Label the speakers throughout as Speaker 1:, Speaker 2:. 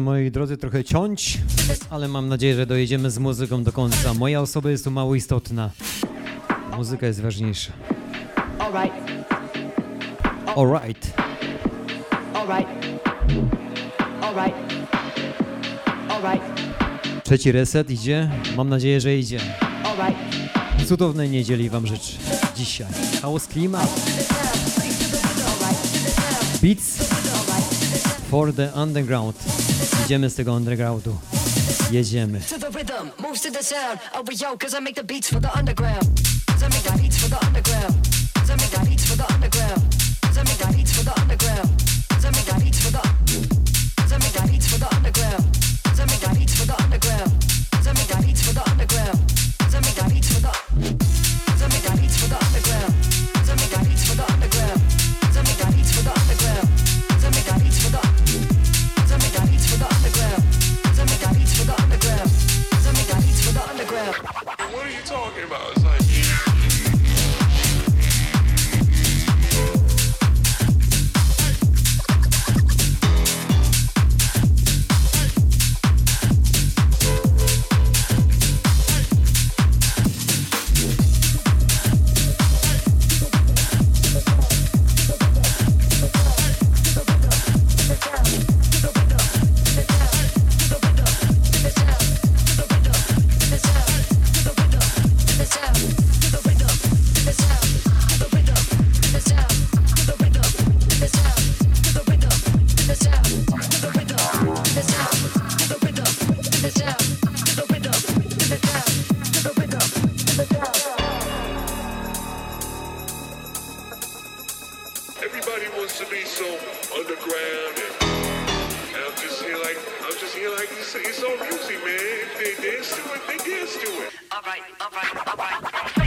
Speaker 1: może, moi drodzy, trochę ciąć, ale mam nadzieję, że dojedziemy z muzyką do końca. Moja osoba jest tu mało istotna. Muzyka jest ważniejsza.
Speaker 2: Alright.
Speaker 1: Alright.
Speaker 2: Alright. Alright. Alright.
Speaker 1: Trzeci reset idzie. Mam nadzieję, że idzie. Cudownej niedzieli Wam życzę dzisiaj. Chaos Klimat. Beats. For the Underground. Idziemy z tego undergroundu. Jedziemy.
Speaker 3: To the rhythm, moves to the sound. Oh, yo, cause I make the beats for the underground. Cause I make the beats for the underground.
Speaker 4: everybody wants to be so underground and, and I'm just here like I'm just here like it's, it's all music, man. If they dance to it, they dance to it.
Speaker 5: All right, all right, all right.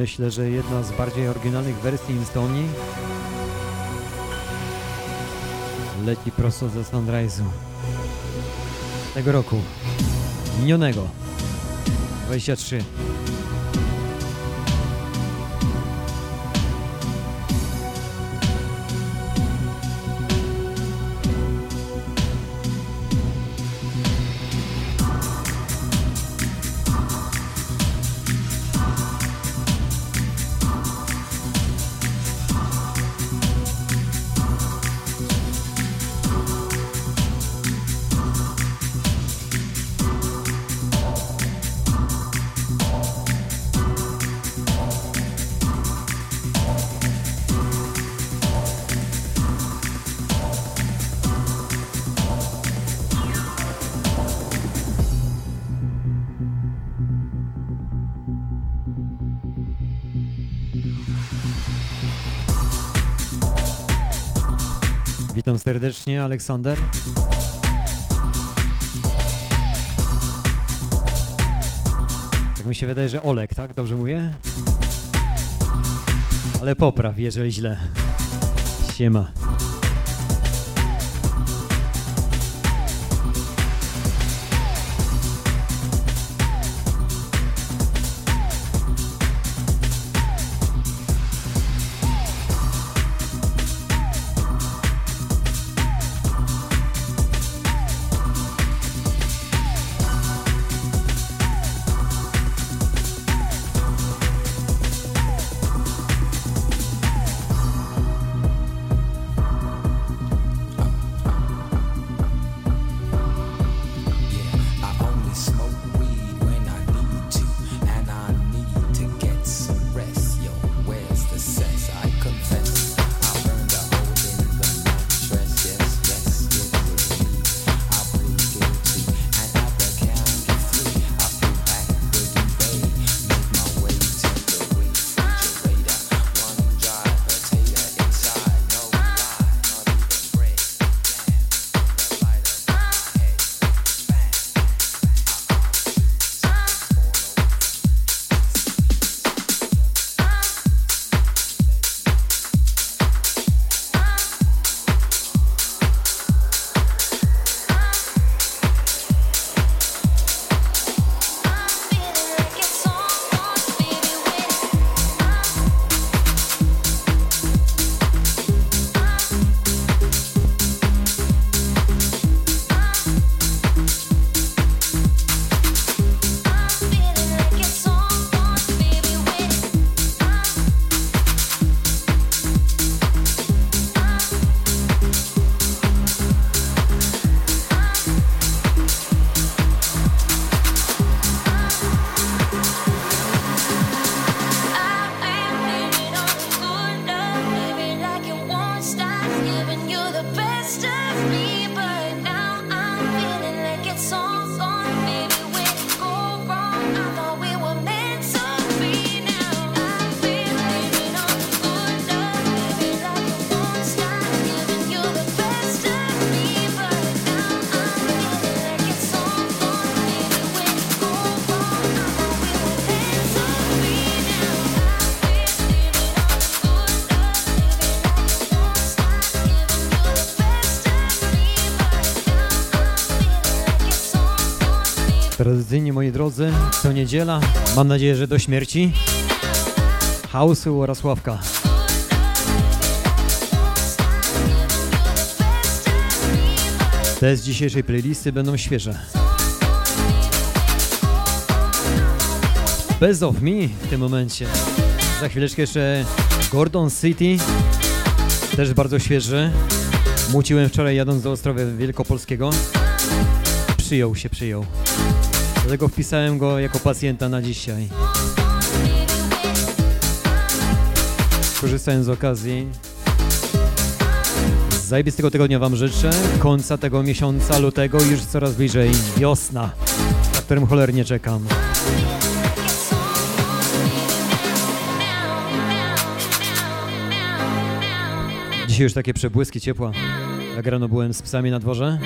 Speaker 1: Myślę, że jedna z bardziej oryginalnych wersji Insomni leci prosto ze Sunrise'u. Tego roku, minionego, 23. serdecznie, Aleksander. Tak mi się wydaje, że Olek, tak? Dobrze mówię? Ale popraw, jeżeli źle. Siema.
Speaker 6: Tradycyjnie, moi drodzy, to niedziela. Mam nadzieję, że do śmierci. Hausu oraz Ławka. Te z dzisiejszej playlisty będą świeże. Best of Me w tym momencie. Za chwileczkę jeszcze Gordon City, też bardzo świeży. Muciłem wczoraj jadąc do Ostrowia Wielkopolskiego. Przyjął się, przyjął. Dlatego wpisałem go jako pacjenta na dzisiaj. Korzystając z okazji, zajebistego tygodnia Wam życzę. Końca tego miesiąca lutego już coraz bliżej wiosna, na którym cholernie czekam. Dzisiaj już takie przebłyski ciepła. Jak rano byłem z psami na dworze.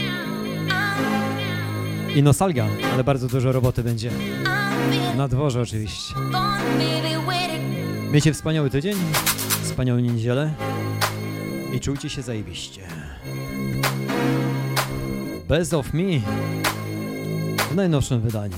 Speaker 6: I nostalgia, ale bardzo dużo roboty będzie. Na dworze oczywiście. Miejcie wspaniały tydzień, wspaniałą niedzielę i czujcie się zajebiście. Best of Me w najnowszym wydaniu.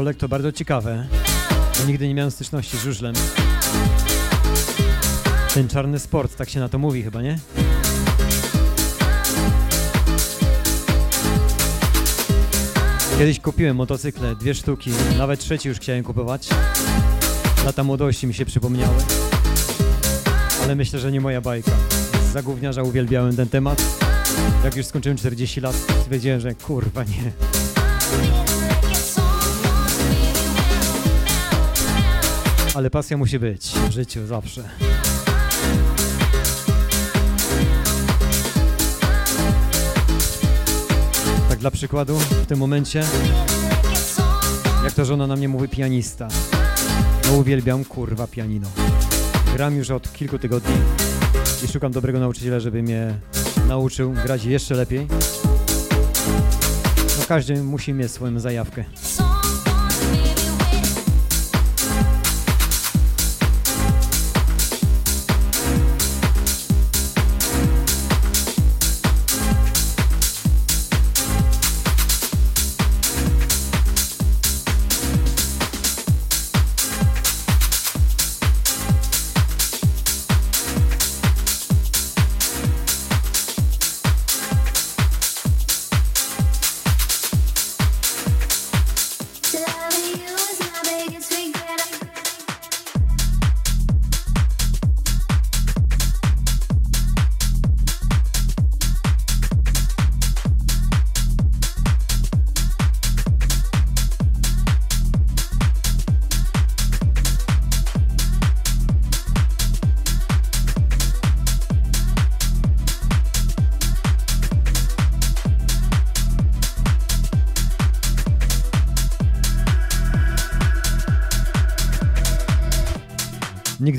Speaker 6: Olek, to bardzo ciekawe. Bo nigdy nie miałem styczności z żużlem. Ten czarny sport, tak się na to mówi chyba, nie? Kiedyś kupiłem motocykle, dwie sztuki, nawet trzeci już chciałem kupować. Lata młodości mi się przypomniały. Ale myślę, że nie moja bajka. Za gówniarza uwielbiałem ten temat. Jak już skończyłem 40 lat, stwierdziłem, że kurwa nie. Ale pasja musi być w życiu zawsze. Tak dla przykładu, w tym momencie, jak to żona na mnie mówi pianista. No uwielbiam kurwa pianino. Gram już od kilku tygodni i szukam dobrego nauczyciela, żeby mnie nauczył grać jeszcze lepiej. No każdy musi mieć swoją zajawkę.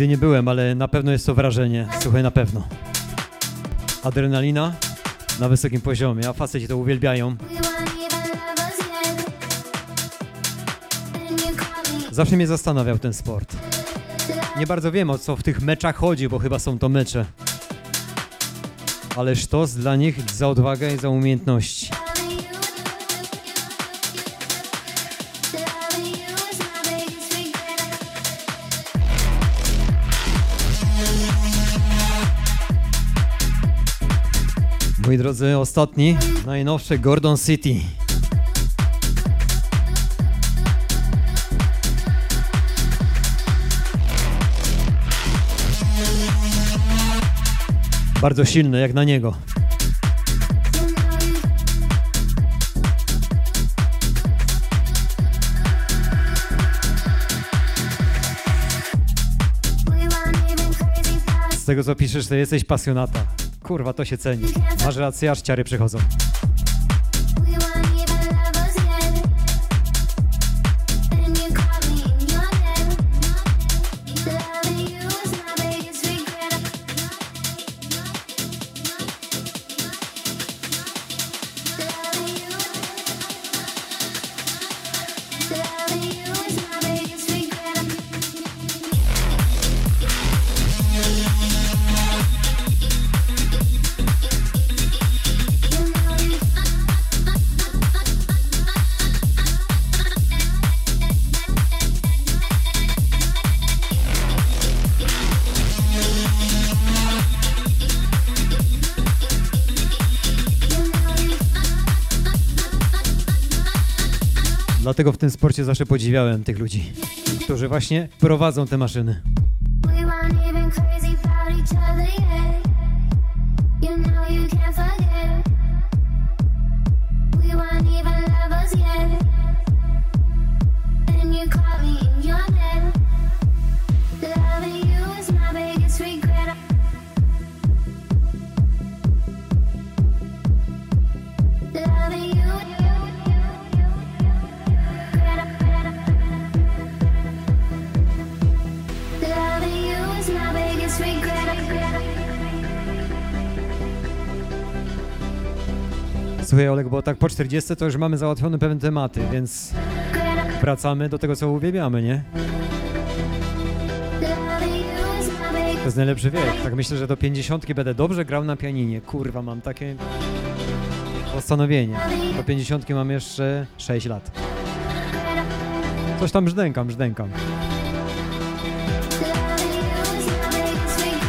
Speaker 6: Nigdy nie byłem, ale na pewno jest to wrażenie. Słuchaj, na pewno. Adrenalina na wysokim poziomie, a faceci to uwielbiają. Zawsze mnie zastanawiał ten sport. Nie bardzo wiem o co w tych meczach chodzi, bo chyba są to mecze. Ale sztos dla nich za odwagę i za umiejętności. Moi drodzy, ostatni, najnowszy Gordon City. Bardzo silny, jak na niego. Z tego co piszesz, to jesteś pasjonata. Kurwa, to się ceni. Masz rację, aż ciary przychodzą. Dlatego w tym sporcie zawsze podziwiałem tych ludzi, którzy właśnie prowadzą te maszyny. Słuchaj Olek, bo tak po 40 to już mamy załatwione pewne tematy, więc wracamy do tego, co uwielbiamy, nie? To jest najlepszy wiek. Tak myślę, że do 50 będę dobrze grał na pianinie. Kurwa, mam takie postanowienie. Do 50 mam jeszcze 6 lat. Coś tam brzdękam, brzdękam.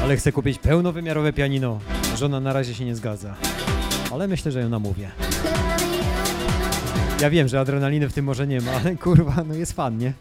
Speaker 6: Ale chcę kupić pełnowymiarowe pianino. Żona na razie się nie zgadza. Ale myślę, że ją namówię. Ja wiem, że adrenaliny w tym może nie ma, ale kurwa, no jest fan, nie?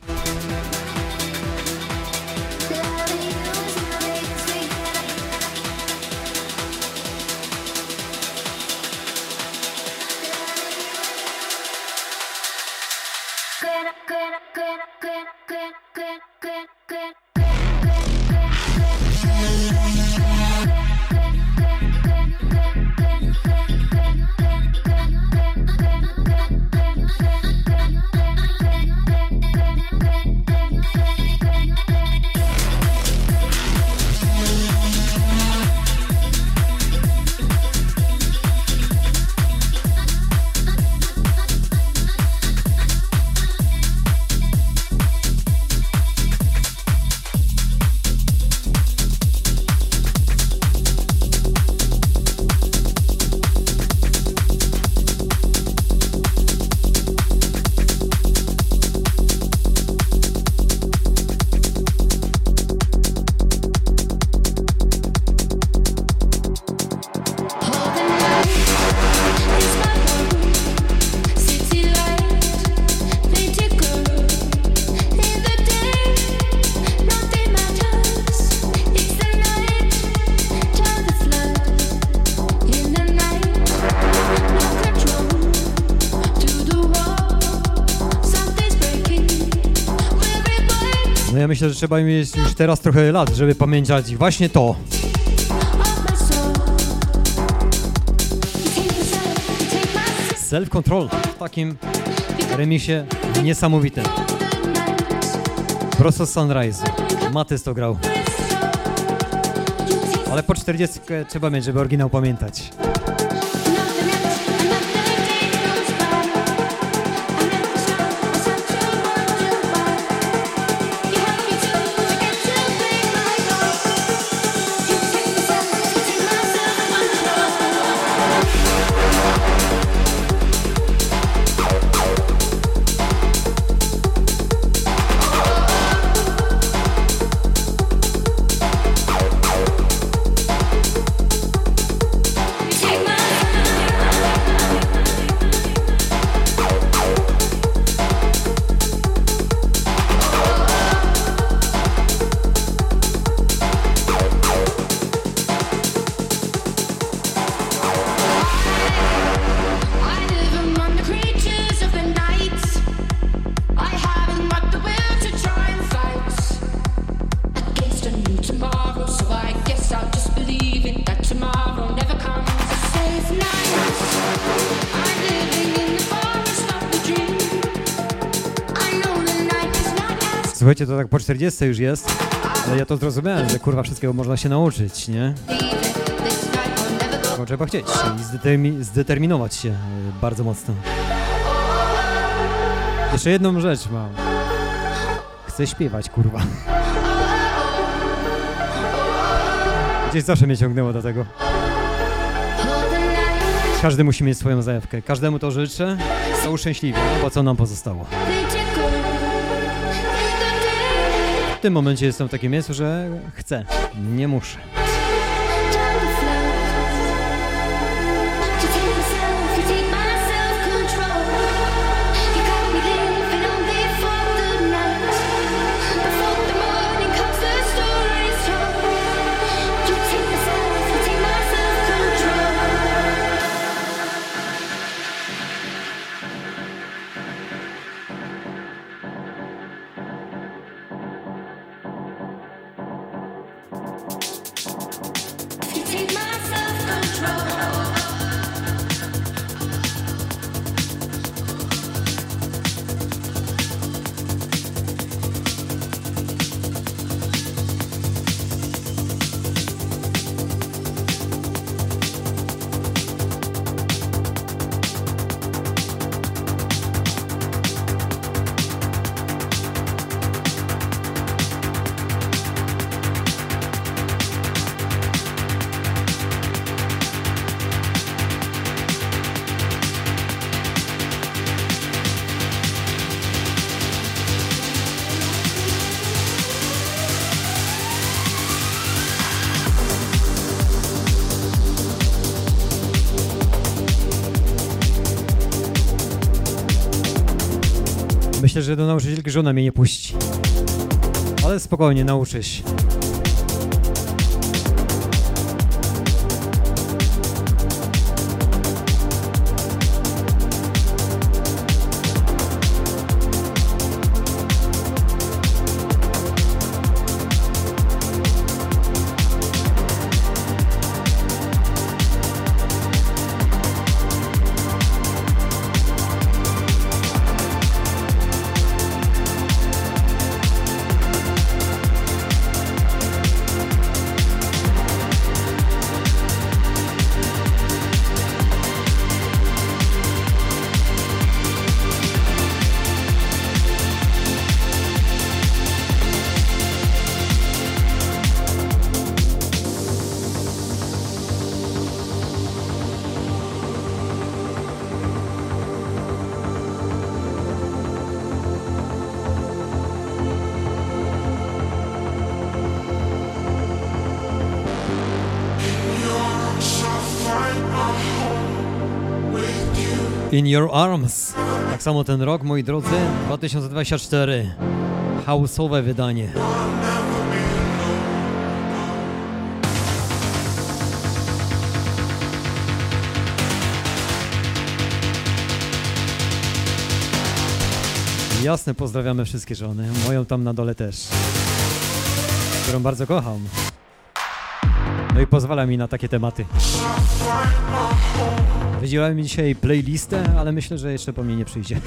Speaker 6: Myślę, że trzeba mieć już teraz trochę lat, żeby pamiętać właśnie to. Self-control w takim remisie niesamowitym. Prosto Sunrise. Matys to grał. Ale po 40 trzeba mieć, żeby oryginał pamiętać.
Speaker 1: Słuchajcie, to tak po 40 już jest, ale ja to zrozumiałem, że kurwa wszystkiego można się nauczyć, nie? Tylko trzeba chcieć i zdetermi- zdeterminować się e, bardzo mocno. Jeszcze jedną rzecz mam. Chcę śpiewać, kurwa. Gdzieś zawsze mnie ciągnęło do tego. Każdy musi mieć swoją zajawkę. Każdemu to życzę. Są szczęśliwi, bo co nam pozostało? W tym momencie jestem w takim miejscu, że chcę, nie muszę. Że do nauczycielki żona mnie nie puści. Ale spokojnie, nauczy In Your Arms. Tak samo ten rok, moi drodzy, 2024. House'owe wydanie. Jasne, pozdrawiamy wszystkie żony. Moją tam na dole też. Którą bardzo kocham. No i pozwala mi na takie tematy. Wydzielałem dzisiaj playlistę, ale myślę, że jeszcze po mnie nie przyjdzie.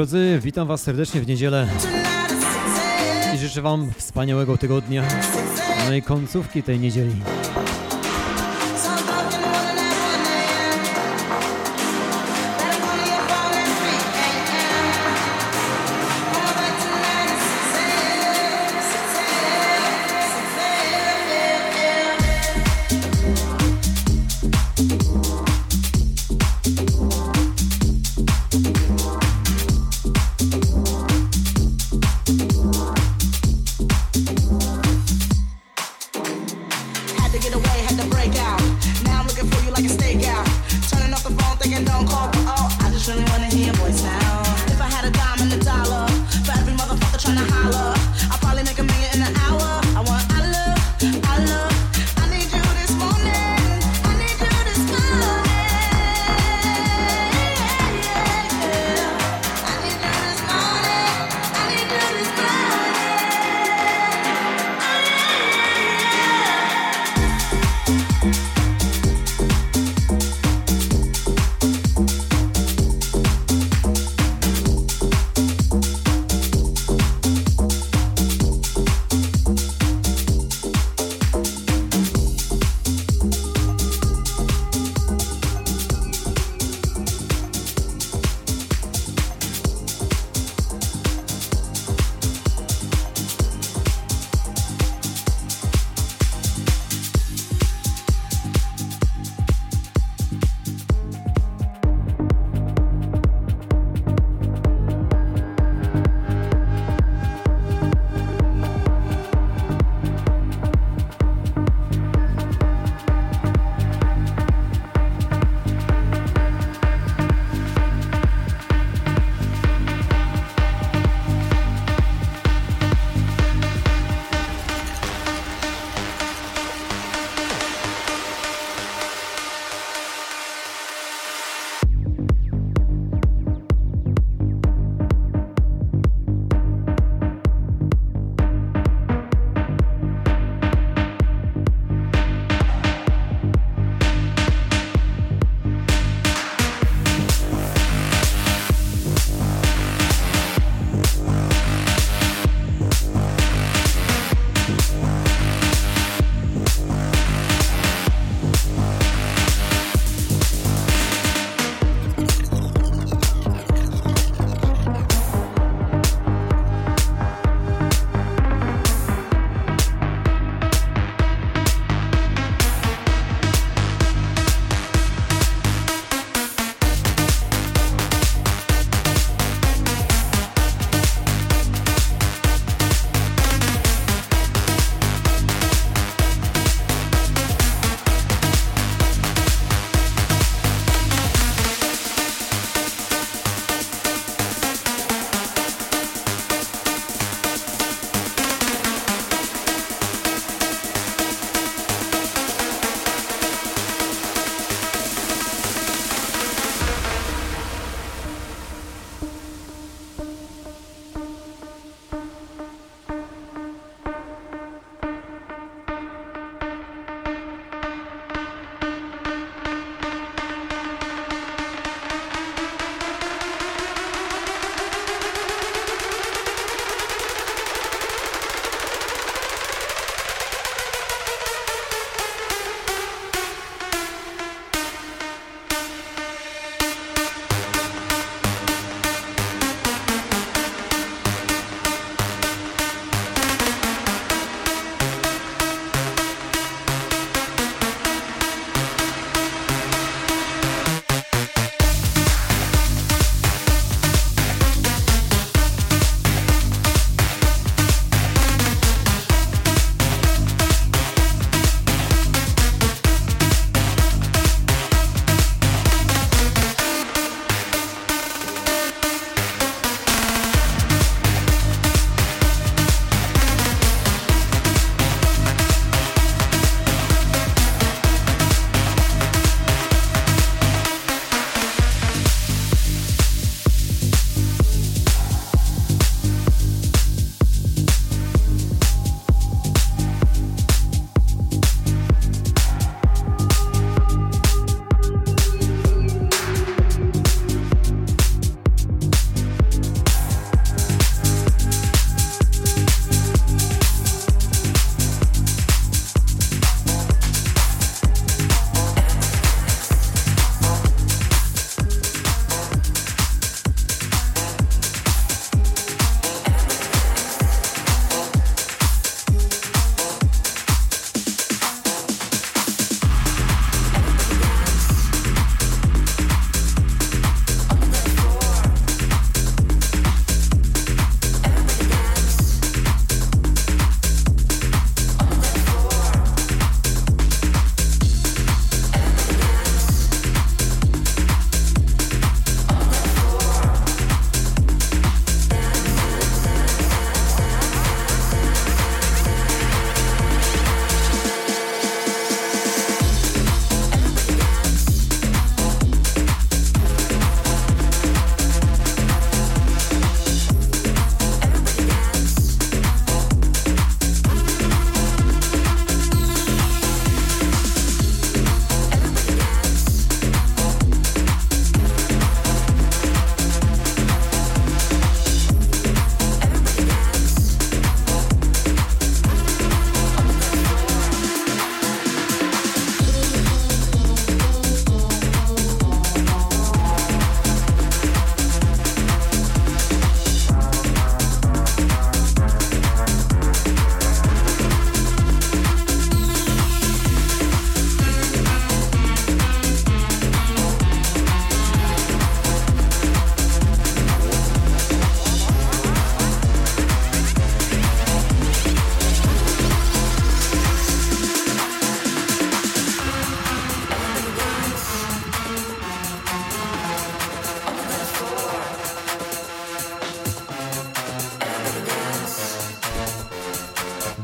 Speaker 7: drodzy, witam Was serdecznie w niedzielę i życzę Wam wspaniałego tygodnia, no i końcówki tej niedzieli.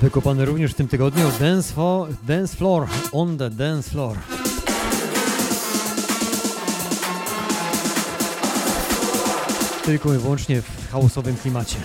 Speaker 8: Wykopany również w tym tygodniu Dance, fo- dance Floor, on the Dance Floor. Tylko i wyłącznie w chaosowym klimacie.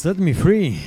Speaker 8: Set me free.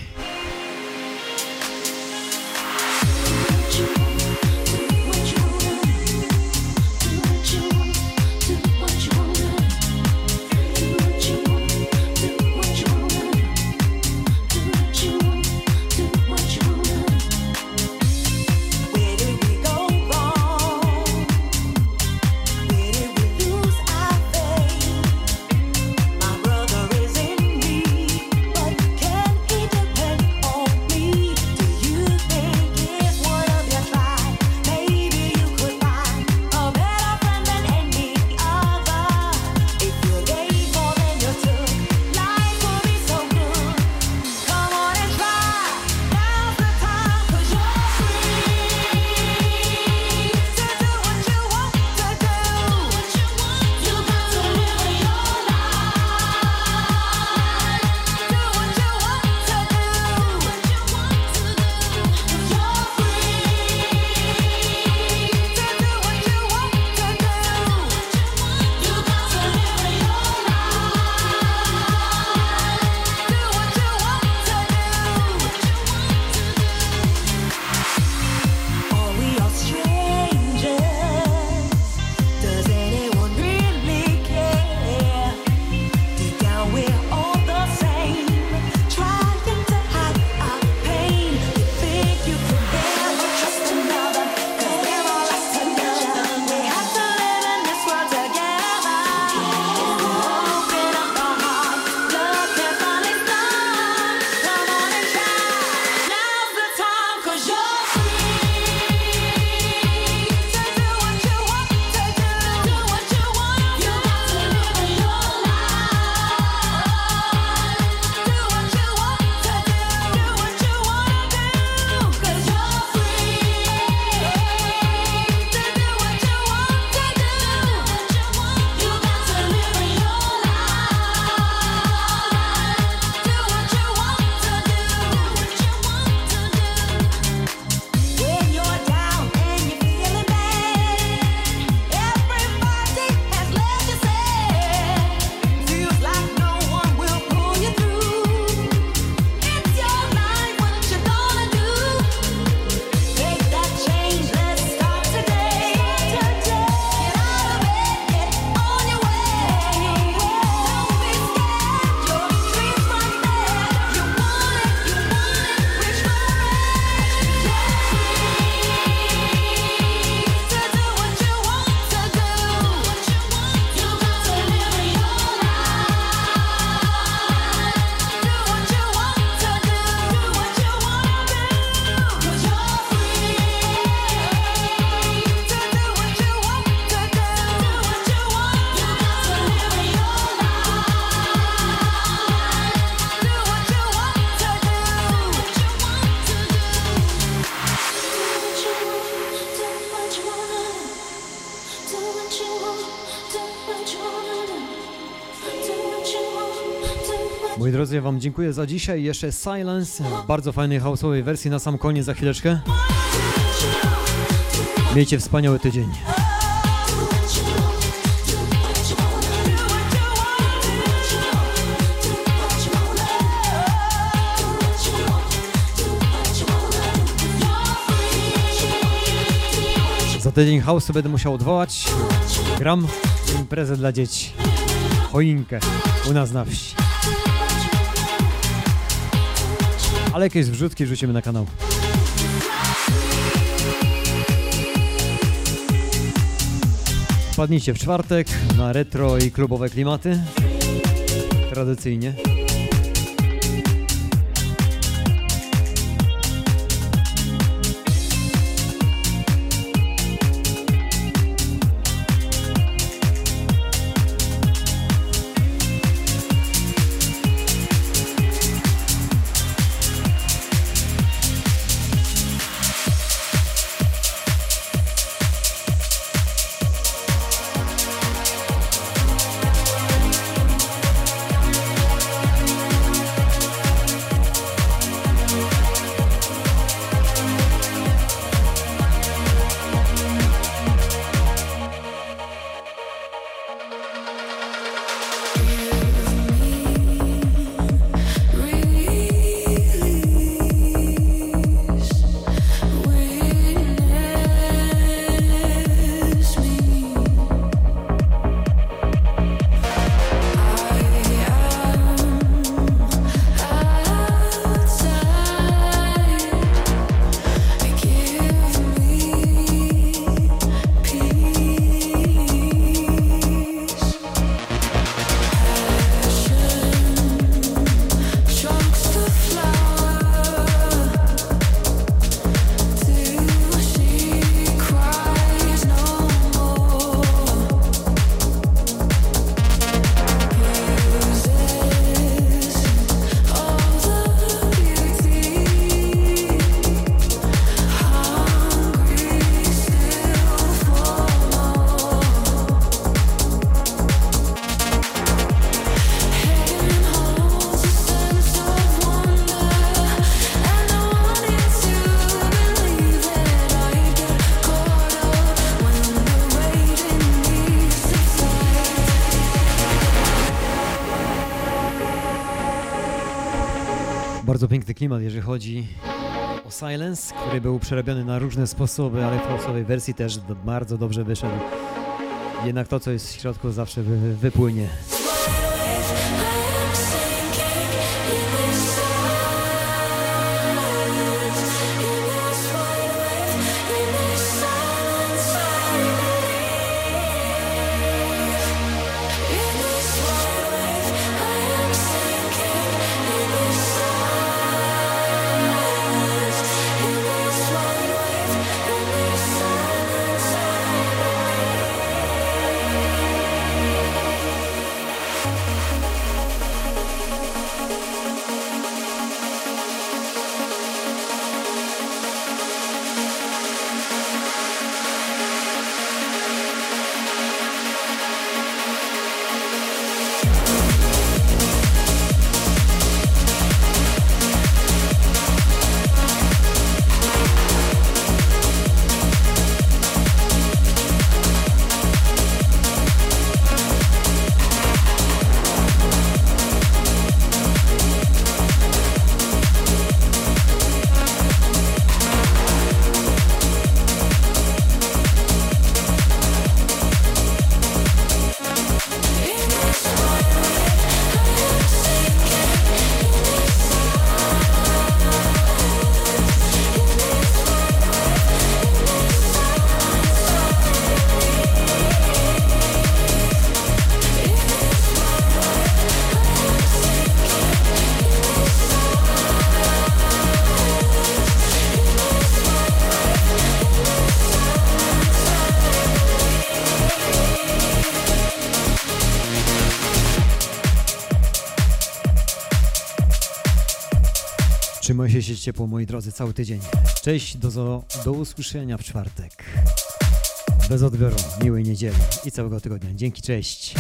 Speaker 6: Moi drodzy, ja wam dziękuję za dzisiaj. Jeszcze Silence w bardzo fajnej house'owej wersji na sam koniec za chwileczkę. Miejcie wspaniały tydzień. Za tydzień house'u będę musiał odwołać. Gram imprezę dla dzieci. Choinkę u nas na wsi. Ale jakieś wrzutki wrzucimy na kanał. Wpadnijcie w czwartek na retro i klubowe klimaty. Tradycyjnie. Bardzo piękny klimat, jeżeli chodzi o Silence, który był przerabiany na różne sposoby, ale w house'owej wersji też bardzo dobrze wyszedł. Jednak to, co jest w środku, zawsze wy, wypłynie. Ciepło, moi drodzy, cały tydzień. Cześć, do, do usłyszenia w czwartek. Bez odbioru, miłej niedzieli i całego tygodnia. Dzięki, cześć.